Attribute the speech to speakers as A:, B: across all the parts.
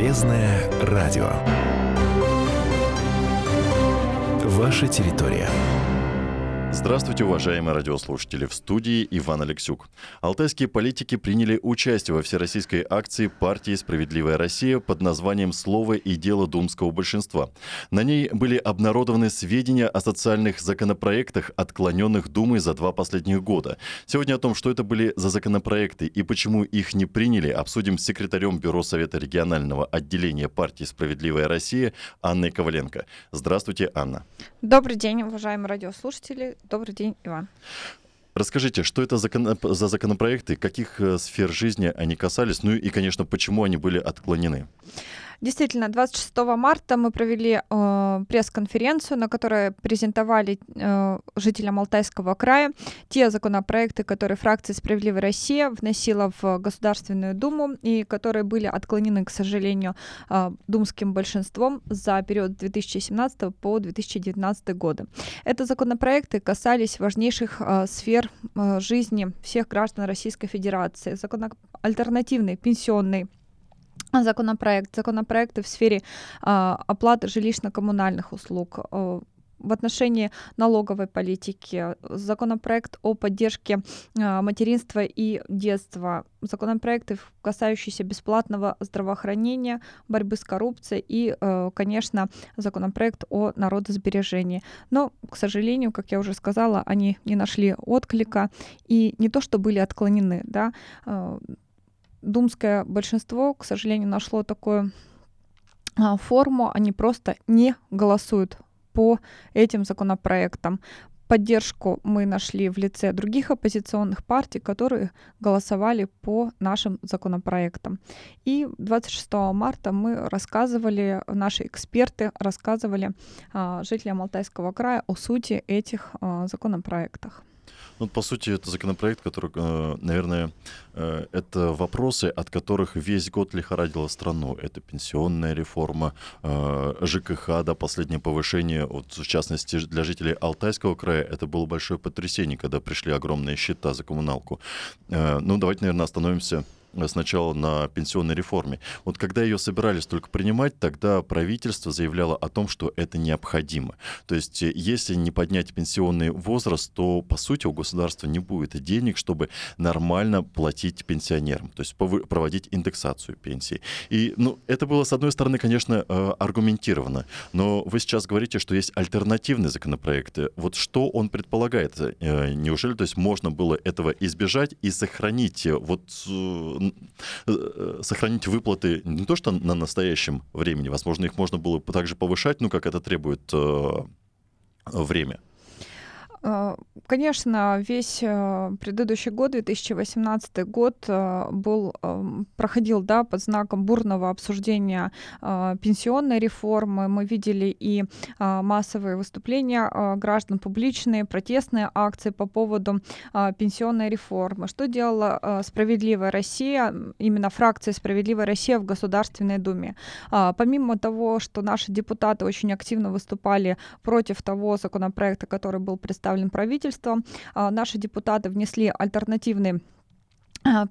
A: Полезное радио. Ваша территория.
B: Здравствуйте, уважаемые радиослушатели. В студии Иван Алексюк. Алтайские политики приняли участие во всероссийской акции партии «Справедливая Россия» под названием «Слово и дело думского большинства». На ней были обнародованы сведения о социальных законопроектах, отклоненных Думой за два последних года. Сегодня о том, что это были за законопроекты и почему их не приняли, обсудим с секретарем Бюро Совета регионального отделения партии «Справедливая Россия» Анной Коваленко. Здравствуйте, Анна.
C: Добрый день, уважаемые радиослушатели. Добрый день, Иван.
B: Расскажите, что это за законопроекты, каких э, сфер жизни они касались, ну и, конечно, почему они были отклонены?
C: Действительно, 26 марта мы провели э, пресс-конференцию, на которой презентовали э, жителям Алтайского края те законопроекты, которые фракция «Справедливая Россия» вносила в Государственную Думу и которые были отклонены, к сожалению, э, думским большинством за период 2017 по 2019 годы. Это законопроекты касались важнейших э, сфер э, жизни всех граждан Российской Федерации. Закон альтернативный пенсионный законопроект, законопроекты в сфере э, оплаты жилищно-коммунальных услуг, э, в отношении налоговой политики, законопроект о поддержке э, материнства и детства, законопроекты, касающиеся бесплатного здравоохранения, борьбы с коррупцией и, э, конечно, законопроект о народосбережении. Но, к сожалению, как я уже сказала, они не нашли отклика и не то, что были отклонены, да, э, думское большинство, к сожалению, нашло такую а, форму, они просто не голосуют по этим законопроектам. Поддержку мы нашли в лице других оппозиционных партий, которые голосовали по нашим законопроектам. И 26 марта мы рассказывали, наши эксперты рассказывали а, жителям Алтайского края о сути этих а, законопроектов.
B: Ну, по сути, это законопроект, который, э, наверное, э, это вопросы, от которых весь год лихорадила страну. Это пенсионная реформа, э, ЖКХ, да, последнее повышение, вот, в частности, для жителей Алтайского края, это было большое потрясение, когда пришли огромные счета за коммуналку. Ну, давайте, наверное, остановимся сначала на пенсионной реформе. Вот когда ее собирались только принимать, тогда правительство заявляло о том, что это необходимо. То есть э, если не поднять пенсионный возраст, то по сути у государства не будет денег, чтобы нормально платить пенсионерам, то есть проводить индексацию пенсии. И ну, это было, с одной стороны, конечно, э, аргументировано, но вы сейчас говорите, что есть альтернативные законопроекты. Вот что он предполагает? Э, неужели то есть, можно было этого избежать и сохранить вот сохранить выплаты не то что на настоящем времени, возможно, их можно было также повышать, ну, как это требует э, время.
C: Э, конечно, весь э, предыдущий год, 2018 год, э, был, проходил да, под знаком бурного обсуждения пенсионной реформы. Мы видели и массовые выступления граждан, публичные, протестные акции по поводу пенсионной реформы. Что делала «Справедливая Россия», именно фракция «Справедливая Россия» в Государственной Думе? Помимо того, что наши депутаты очень активно выступали против того законопроекта, который был представлен представлен правительством. А, наши депутаты внесли альтернативный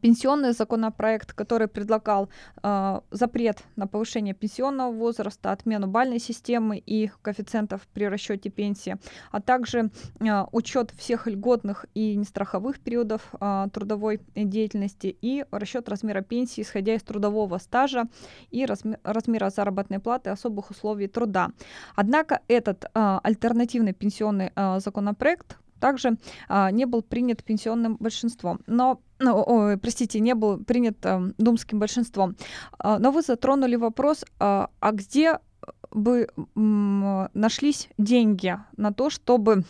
C: пенсионный законопроект, который предлагал э, запрет на повышение пенсионного возраста, отмену бальной системы и коэффициентов при расчете пенсии, а также э, учет всех льготных и нестраховых периодов э, трудовой деятельности и расчет размера пенсии, исходя из трудового стажа и размер, размера заработной платы особых условий труда. Однако этот э, альтернативный пенсионный э, законопроект также а, не был принят пенсионным большинством. Но ну, о, простите, не был принят а, думским большинством. А, но вы затронули вопрос, а, а где бы м, нашлись деньги на то, чтобы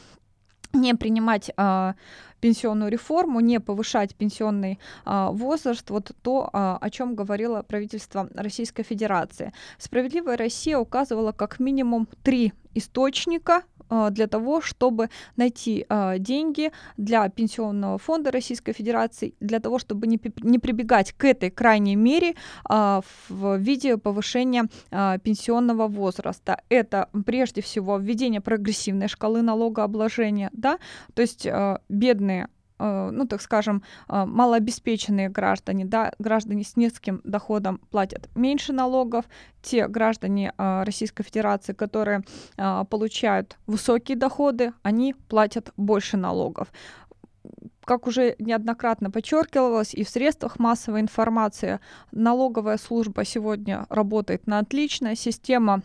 C: не принимать а, пенсионную реформу, не повышать пенсионный а, возраст, вот то, а, о чем говорило правительство Российской Федерации. Справедливая Россия указывала как минимум три источника для того, чтобы найти а, деньги для Пенсионного фонда Российской Федерации, для того, чтобы не, не прибегать к этой крайней мере а, в виде повышения пенсионного возраста. Это прежде всего введение прогрессивной шкалы налогообложения, да, то есть бедные ну, так скажем, малообеспеченные граждане, да, граждане с низким доходом платят меньше налогов, те граждане Российской Федерации, которые получают высокие доходы, они платят больше налогов. Как уже неоднократно подчеркивалось и в средствах массовой информации, налоговая служба сегодня работает на отлично, система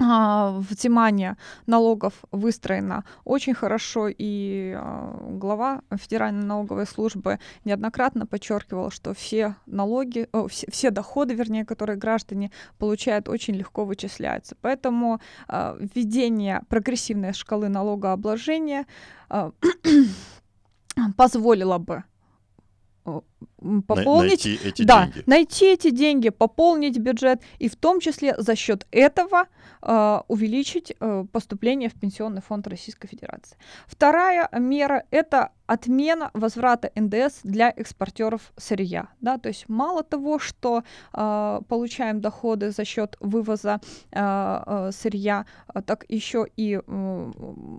C: а, взимания налогов выстроена очень хорошо, и а, глава Федеральной налоговой службы неоднократно подчеркивал, что все налоги, все, все доходы, вернее, которые граждане получают, очень легко вычисляются. Поэтому а, введение прогрессивной шкалы налогообложения позволило бы пополнить,
B: найти эти
C: да,
B: деньги.
C: найти эти деньги, пополнить бюджет и в том числе за счет этого э, увеличить э, поступление в пенсионный фонд Российской Федерации. Вторая мера это отмена возврата НДС для экспортеров сырья. Да? То есть мало того, что э, получаем доходы за счет вывоза э, э, сырья, так еще и э,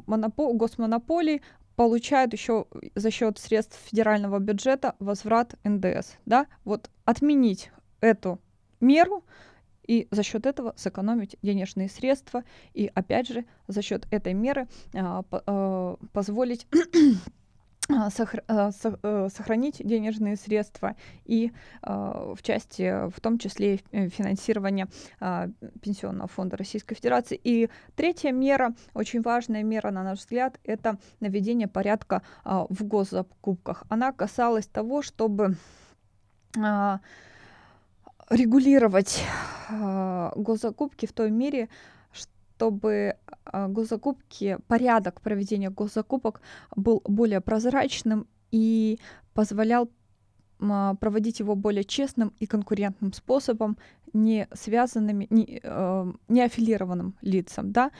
C: монопол, госмонополий получают еще за счет средств федерального бюджета возврат НДС. Да? Вот отменить эту меру и за счет этого сэкономить денежные средства и опять же за счет этой меры а, позволить а, э, сохранить денежные средства и а, в части, в том числе и финансирования Пенсионного фонда Российской Федерации. И третья мера, очень важная мера, на наш взгляд, это наведение порядка в госзакупках. Она касалась того, чтобы регулировать госзакупки в той мере, чтобы а, госзакупки, порядок проведения госзакупок был более прозрачным и позволял а, проводить его более честным и конкурентным способом, не связанными, не, э, не аффилированным лицам, да,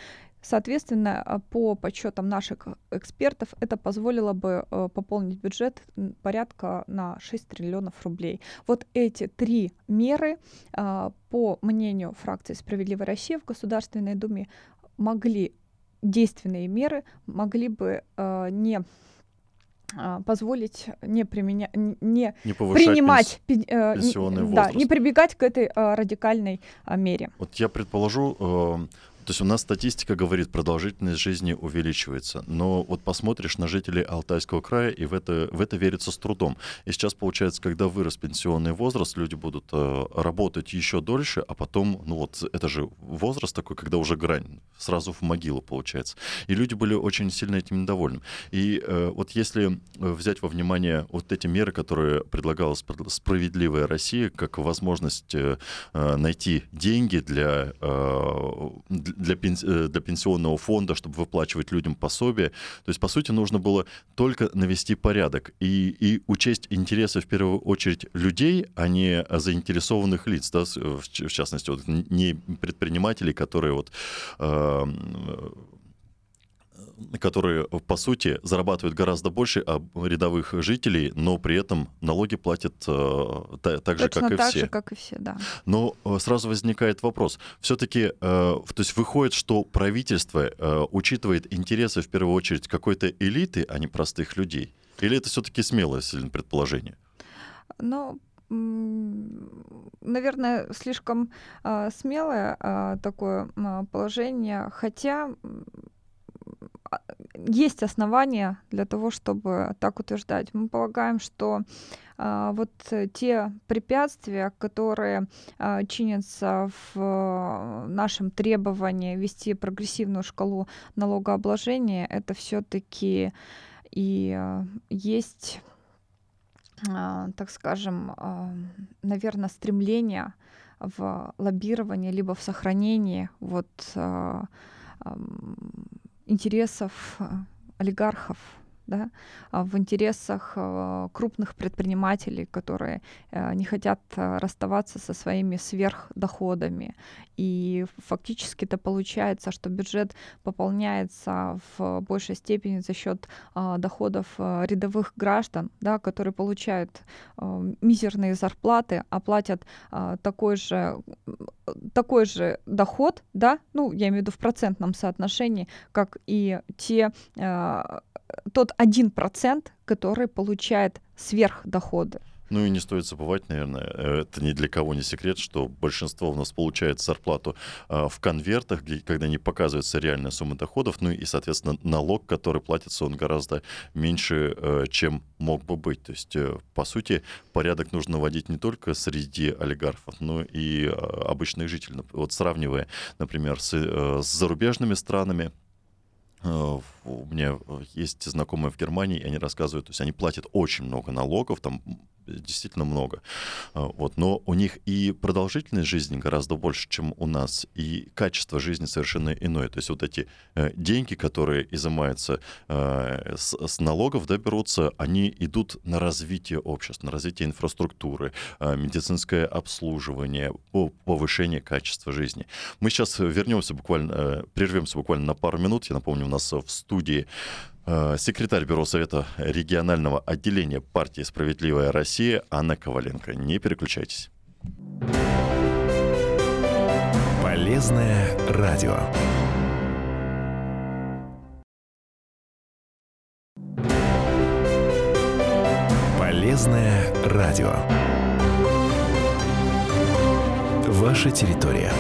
C: Соответственно, а, по подсчетам наших экспертов, это позволило бы э, пополнить бюджет порядка на 6 триллионов рублей. Вот эти три меры, а, по мнению фракции «Справедливая Россия» в Государственной Думе, могли, действенные меры могли бы э, не а, позволить не применять, не,
B: не
C: принимать,
B: пенс... пенсионный
C: не, возраст. Да, не прибегать к этой радикальной мере.
B: Вот я предположу, э, то есть у нас статистика говорит, продолжительность жизни увеличивается. Но вот посмотришь на жителей Алтайского края, и в это, в это верится с трудом. И сейчас получается, когда вырос пенсионный возраст, люди будут э, работать еще дольше, а потом, ну вот это же возраст такой, когда уже грань, сразу в могилу получается. И люди были очень сильно этим недовольны. И э, вот если взять во внимание вот эти меры, которые предлагала «Справедливая Россия», как возможность э, э найти деньги для, э, для, пенс, э, для пенсионного фонда, чтобы выплачивать людям пособие. То есть, по сути, нужно было только навести порядок и, и учесть интересы, в первую очередь, людей, а не заинтересованных лиц, да, в частности, вот, не предпринимателей, которые вот, э, которые, по сути, зарабатывают гораздо больше а рядовых жителей, но при этом налоги платят э, та, так же, как и
C: так
B: все.
C: же, как и все, да.
B: Но э, сразу возникает вопрос. Все-таки, э, то есть выходит, что правительство э, учитывает интересы, в первую очередь, какой-то элиты, а не простых людей? Или это все-таки смелое сильное предположение?
C: Ну, наверное, слишком э, смелое э, такое э, положение, хотя есть основания для того, чтобы так утверждать. Мы полагаем, что а, вот те препятствия, которые а, чинятся в нашем требовании ввести прогрессивную шкалу налогообложения, это все-таки и а, есть, а, так скажем, а, наверное, стремление в лоббировании либо в сохранении вот а, интересов э, олигархов, да, а в интересах э, крупных предпринимателей, которые э, не хотят расставаться со своими сверхдоходами. И фактически это получается, что бюджет пополняется в большей степени за счет доходов рядовых граждан, да, которые получают мизерные зарплаты, оплатят такой же такой же доход, да, ну, я имею в виду в процентном соотношении, как и те, э, тот один процент, который получает сверхдоходы.
B: Ну и не стоит забывать, наверное, это ни для кого не секрет, что большинство у нас получает зарплату э, в конвертах, когда не показывается реальная сумма доходов, ну и, соответственно, налог, который платится, он гораздо меньше, э, чем мог бы быть. То есть, э, по сути, порядок нужно вводить не только среди олигархов, но и обычных жителей. Вот сравнивая, например, с, с зарубежными странами, у меня есть знакомые в Германии, и они рассказывают, то есть они платят очень много налогов, там действительно много. А, вот. Но у них и продолжительность жизни гораздо больше, чем у нас, и качество жизни совершенно иное. То есть вот эти э, деньги, которые изымаются э, с, налогов, да, берутся, они идут на развитие общества, на развитие инфраструктуры, э, медицинское обслуживание, повышение качества жизни. Мы сейчас вернемся буквально, прервемся буквально на пару минут. Я напомню, у нас в студии секретарь Бюро Совета регионального отделения партии «Справедливая Россия» Анна Коваленко. Не переключайтесь.
A: Полезное радио. Полезное радио. Ваша территория.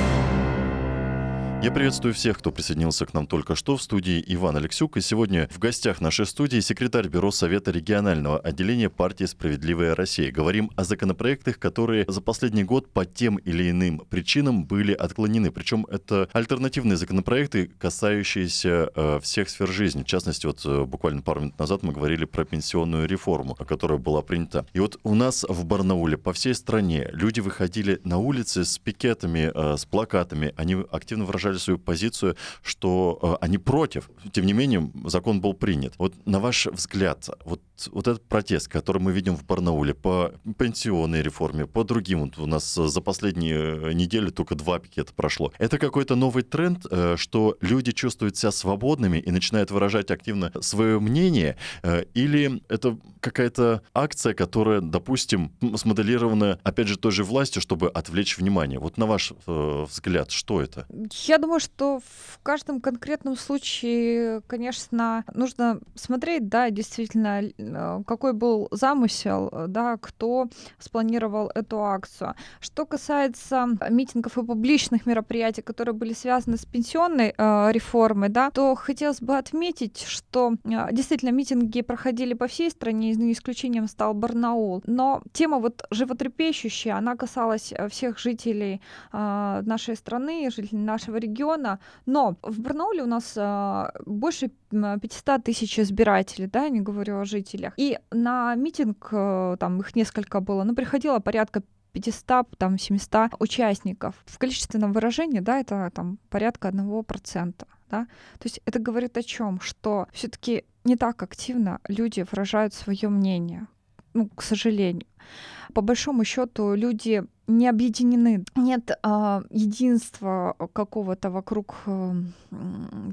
B: Я приветствую всех, кто присоединился к нам только что в студии Иван Алексюк. И сегодня в гостях нашей студии секретарь Бюро Совета регионального отделения партии «Справедливая Россия». Говорим о законопроектах, которые за последний год по тем или иным причинам были отклонены. Причем это альтернативные законопроекты, касающиеся э, всех сфер жизни. В частности, вот э, буквально пару минут назад мы говорили про пенсионную реформу, которая была принята. И вот у нас в Барнауле по всей стране люди выходили на улицы с пикетами, э, с плакатами. Они активно выражали выражали свою позицию, что э, они против. Тем не менее, закон был принят. Вот на ваш взгляд, вот, вот этот протест, который мы видим в Барнауле по пенсионной реформе, по другим, вот у нас за последние э, недели только два пикета прошло. Это какой-то новый тренд, э, что люди чувствуют себя свободными и начинают выражать активно свое мнение, или это какая-то акция, которая, допустим, смоделирована, опять же, той же властью, чтобы отвлечь внимание. Вот на ваш взгляд, что это?
C: Я думаю, что в каждом конкретном случае, конечно, нужно смотреть, да, действительно, э, какой был замысел, да, кто спланировал эту акцию. Что касается митингов и публичных мероприятий, которые были связаны с пенсионной э, реформой, да, то хотелось бы отметить, что э, действительно митинги проходили по всей стране, не исключением стал Барнаул. Но тема вот животрепещущая, она касалась э, всех жителей э, нашей страны, жителей нашего региона, но в Барнауле у нас э, больше 500 тысяч избирателей, да, не говорю о жителях. И на митинг, э, там их несколько было, ну, приходило порядка 500, там, 700 участников. В количественном выражении, да, это там порядка 1%. Да? То есть это говорит о чем? Что все-таки не так активно люди выражают свое мнение, ну, к сожалению. По большому счету люди не объединены, нет э, единства какого-то вокруг э,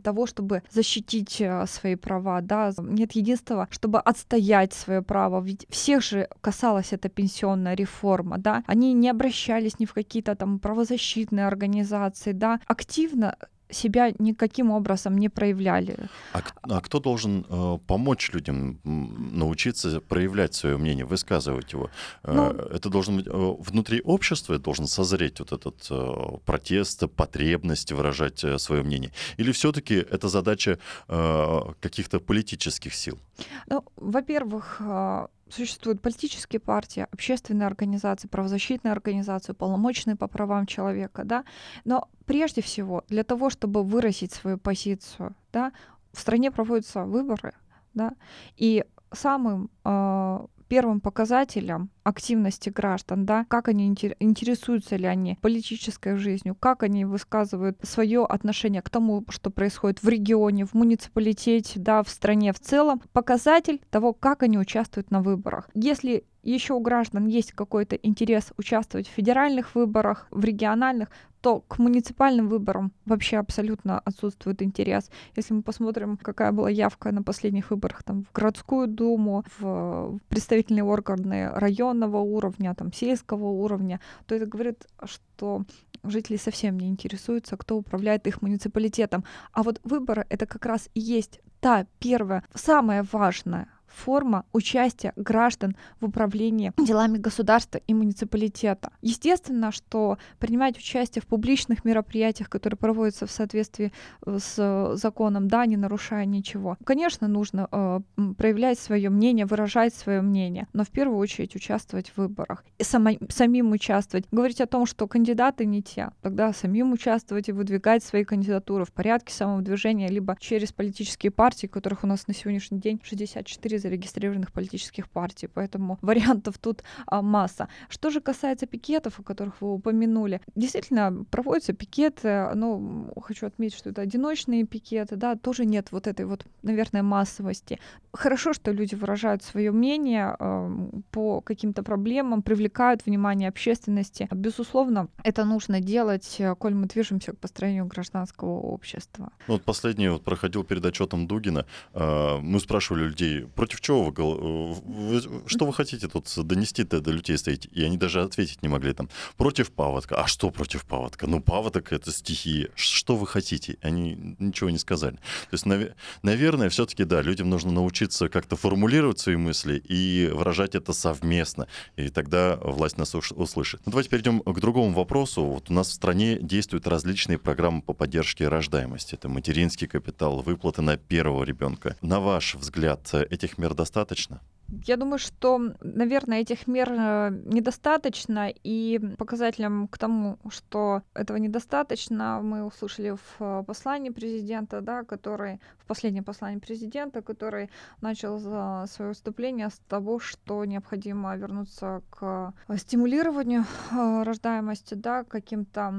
C: того, чтобы защитить э, свои права, да, нет единства, чтобы отстоять свое право. Ведь всех же касалась эта пенсионная реформа, да, они не обращались ни в какие-то там правозащитные организации, да, активно себя никаким образом не проявляли.
B: А, а кто должен э, помочь людям научиться проявлять свое мнение, высказывать его? Э, ну, это должен быть э, внутри общества, должен созреть вот этот э, протест, потребность выражать э, свое мнение? Или все-таки это задача э, каких-то политических сил?
C: Ну, во-первых, э, существуют политические партии, общественные организации, правозащитные организации, полномочные по правам человека, да, но прежде всего для того, чтобы выразить свою позицию, да, в стране проводятся выборы, да, и самым э, первым показателем активности граждан, да, как они интересуются ли они политической жизнью, как они высказывают свое отношение к тому, что происходит в регионе, в муниципалитете, да, в стране в целом, показатель того, как они участвуют на выборах. Если еще у граждан есть какой-то интерес участвовать в федеральных выборах, в региональных, то к муниципальным выборам вообще абсолютно отсутствует интерес. Если мы посмотрим, какая была явка на последних выборах там, в городскую думу, в представительные органы районного уровня, там, сельского уровня, то это говорит, что жители совсем не интересуются, кто управляет их муниципалитетом. А вот выборы — это как раз и есть та первая, самая важная форма участия граждан в управлении делами государства и муниципалитета. Естественно, что принимать участие в публичных мероприятиях, которые проводятся в соответствии э, с законом, да, не нарушая ничего, конечно, нужно э, проявлять свое мнение, выражать свое мнение, но в первую очередь участвовать в выборах и само, самим участвовать. Говорить о том, что кандидаты не те, тогда самим участвовать и выдвигать свои кандидатуры в порядке самовыдвижения, либо через политические партии, которых у нас на сегодняшний день 64 зарегистрированных политических партий, поэтому вариантов тут а, масса. Что же касается пикетов, о которых вы упомянули, действительно проводятся пикеты, но хочу отметить, что это одиночные пикеты, да, тоже нет вот этой вот, наверное, массовости. Хорошо, что люди выражают свое мнение э, по каким-то проблемам, привлекают внимание общественности. Безусловно, это нужно делать, э, коль мы движемся к построению гражданского общества.
B: Ну, вот последний вот проходил перед отчетом Дугина. Э, мы спрашивали людей, против против чего вы, э, что вы хотите тут донести-то до людей стоите? И они даже ответить не могли там. Против паводка. А что против паводка? Ну, паводок — это стихия. Что вы хотите? Они ничего не сказали. То есть, нав... наверное, все-таки, да, людям нужно научиться как-то формулировать свои мысли и выражать это совместно. И тогда власть нас услышит. Ну, давайте перейдем к другому вопросу. Вот у нас в стране действуют различные программы по поддержке рождаемости. Это материнский капитал, выплаты на первого ребенка. На ваш взгляд, этих мер достаточно?
C: Я думаю, что, наверное, этих мер э, недостаточно, и показателем к тому, что этого недостаточно, мы услышали в э, послании президента, да, который, в последнем послании президента, который начал свое выступление с того, что необходимо вернуться к стимулированию э, рождаемости, да, каким-то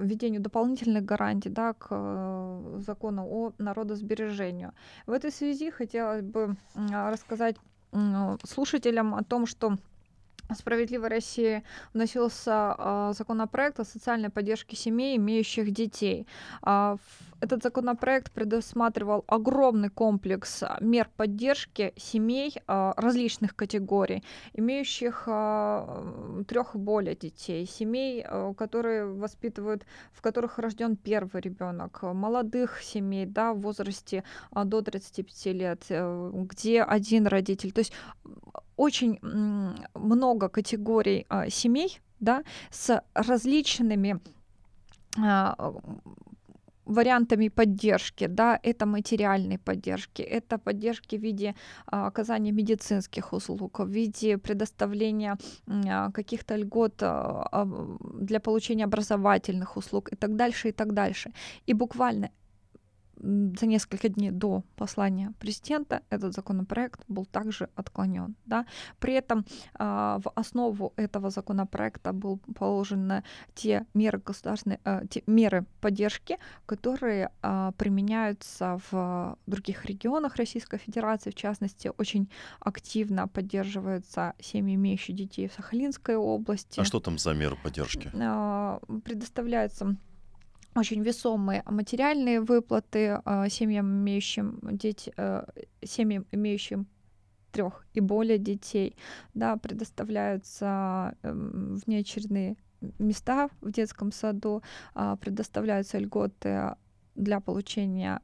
C: введению дополнительных гарантий, да, к закону о народосбережению. В этой связи хотелось бы рассказать слушателям о том, что «Справедливой России» вносился э, законопроект о социальной поддержке семей, имеющих детей. Э, этот законопроект предусматривал огромный комплекс мер поддержки семей э, различных категорий, имеющих э, трех и более детей, семей, э, которые воспитывают, в которых рожден первый ребенок, молодых семей да, в возрасте э, до 35 лет, э, где один родитель. То есть очень много категорий а, семей, да, с различными а, вариантами поддержки, да, это материальной поддержки, это поддержки в виде а, оказания медицинских услуг, в виде предоставления а, каких-то льгот а, для получения образовательных услуг и так дальше, и так дальше. И буквально за несколько дней до послания президента этот законопроект был также отклонен. Да? При этом э, в основу этого законопроекта был положены те меры государственной, э, те меры поддержки, которые э, применяются в других регионах Российской Федерации, в частности, очень активно поддерживаются семьи, имеющие детей в Сахалинской области.
B: А что там за меры поддержки?
C: Предоставляются очень весомые материальные выплаты э, семьям, имеющим дети, э, семьям, имеющим трех и более детей, да, предоставляются э, внеочередные места в детском саду, э, предоставляются льготы для получения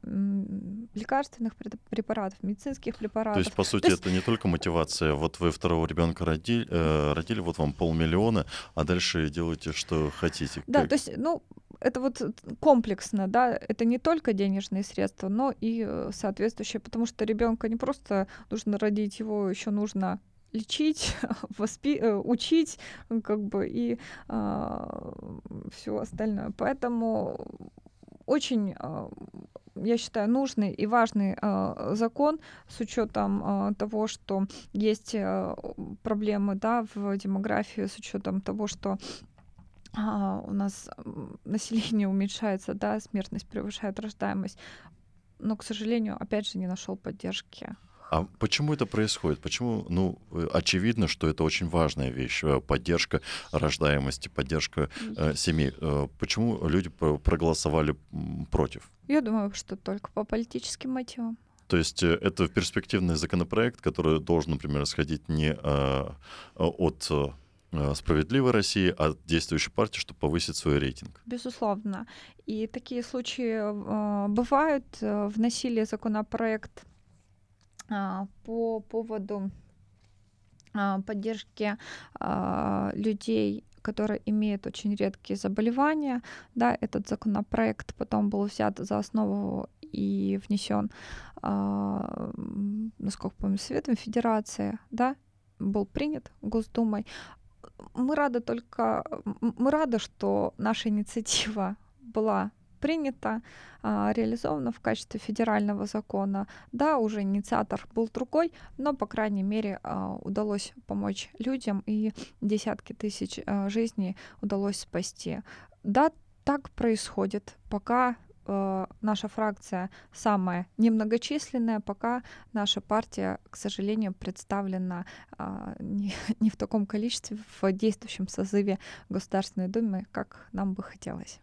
C: лекарственных препаратов, медицинских препаратов.
B: То есть, по сути, есть... это не только мотивация. Вот вы второго ребенка родили, э, родили, вот вам полмиллиона, а дальше делайте, что хотите.
C: Да, как... то есть, ну, это вот комплексно, да, это не только денежные средства, но и э, соответствующие, потому что ребенка не просто нужно родить, его еще нужно лечить, воспи- э, учить, как бы и а, все остальное. Поэтому очень а, я считаю, нужный и важный э, закон с учетом э, того, что есть проблемы да, в демографии, с учетом того, что а, у нас население уменьшается, да, смертность превышает рождаемость, но, к сожалению, опять же, не нашел поддержки
B: А почему это происходит? Почему, ну, э, очевидно, что это очень важная вещь, э, поддержка рождаемости, поддержка э, семей. Э, почему люди проголосовали против?
C: Я думаю, что только по политическим мотивам.
B: То есть это перспективный законопроект, который должен, например, исходить не э, от справедливой России, а от действующей партии, чтобы повысить свой рейтинг.
C: Безусловно. И такие случаи э, бывают. Вносили законопроект по поводу э, поддержки э, людей которые имеют очень редкие заболевания. Да, этот законопроект потом был взят за основу и внесен, насколько помню, Советом Федерации, да, был принят Госдумой. Мы рады только, мы рады, что наша инициатива была принята, а, реализована в качестве федерального закона. Да, уже инициатор был другой, но, по крайней мере, а, удалось помочь людям, и десятки тысяч а, жизней удалось спасти. Да, так происходит, пока наша фракция самая немногочисленная, пока наша партия, к сожалению, представлена не в таком количестве в действующем созыве Государственной Думы, как нам бы хотелось.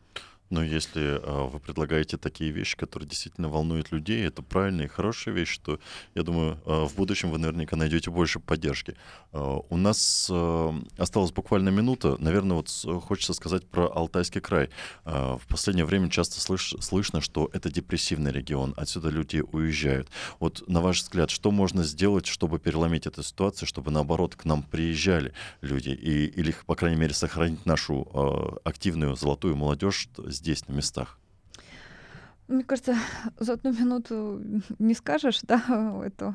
B: Но если э, вы предлагаете такие вещи, которые действительно волнуют людей, это правильная и хорошая вещь, что, я думаю, э, в будущем вы наверняка найдете больше поддержки. Э, у нас э, осталась буквально минута. Наверное, вот хочется сказать про Алтайский край. Э, в последнее время часто слыш, слышно, что это депрессивный регион, отсюда люди уезжают. Вот на ваш взгляд, что можно сделать, чтобы переломить эту ситуацию, чтобы наоборот к нам приезжали люди и, или, по крайней мере, сохранить нашу э, активную золотую молодежь здесь, на местах?
C: Мне кажется, за одну минуту не скажешь, да, эту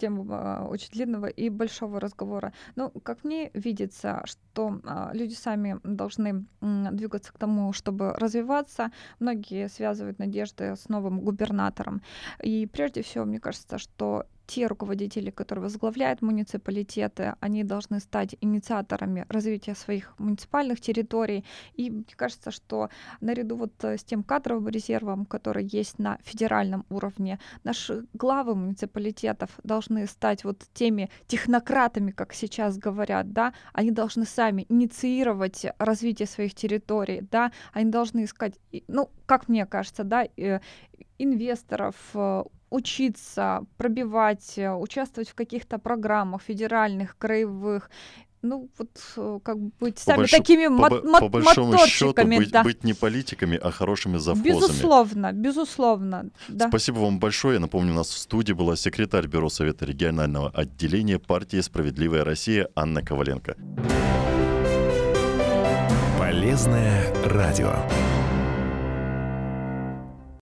C: тему а, очень длинного и большого разговора. Но, как мне видится, что а, люди сами должны двигаться к тому, чтобы развиваться. Многие связывают надежды с новым губернатором. И прежде всего, мне кажется, что те руководители, которые возглавляют муниципалитеты, они должны стать инициаторами развития своих муниципальных территорий. И мне кажется, что наряду вот э, с тем кадровым резервом, который есть на федеральном уровне, наши главы муниципалитетов должны стать вот теми технократами, как сейчас говорят, да, они должны сами инициировать развитие своих территорий, да, они должны искать, ну, как мне кажется, да, э, инвесторов, э, учиться, пробивать, э, участвовать в каких-то программах федеральных, краевых, ну, вот э, как бы быть сами больш... такими по,
B: мот- по большому счету быть, да. быть не политиками, а хорошими завхозами.
C: Безусловно, безусловно. Да.
B: Спасибо вам большое. Я напомню, у нас в студии была секретарь Бюро Совета регионального отделения партии «Справедливая Россия» Анна Коваленко.
A: Полезное радио.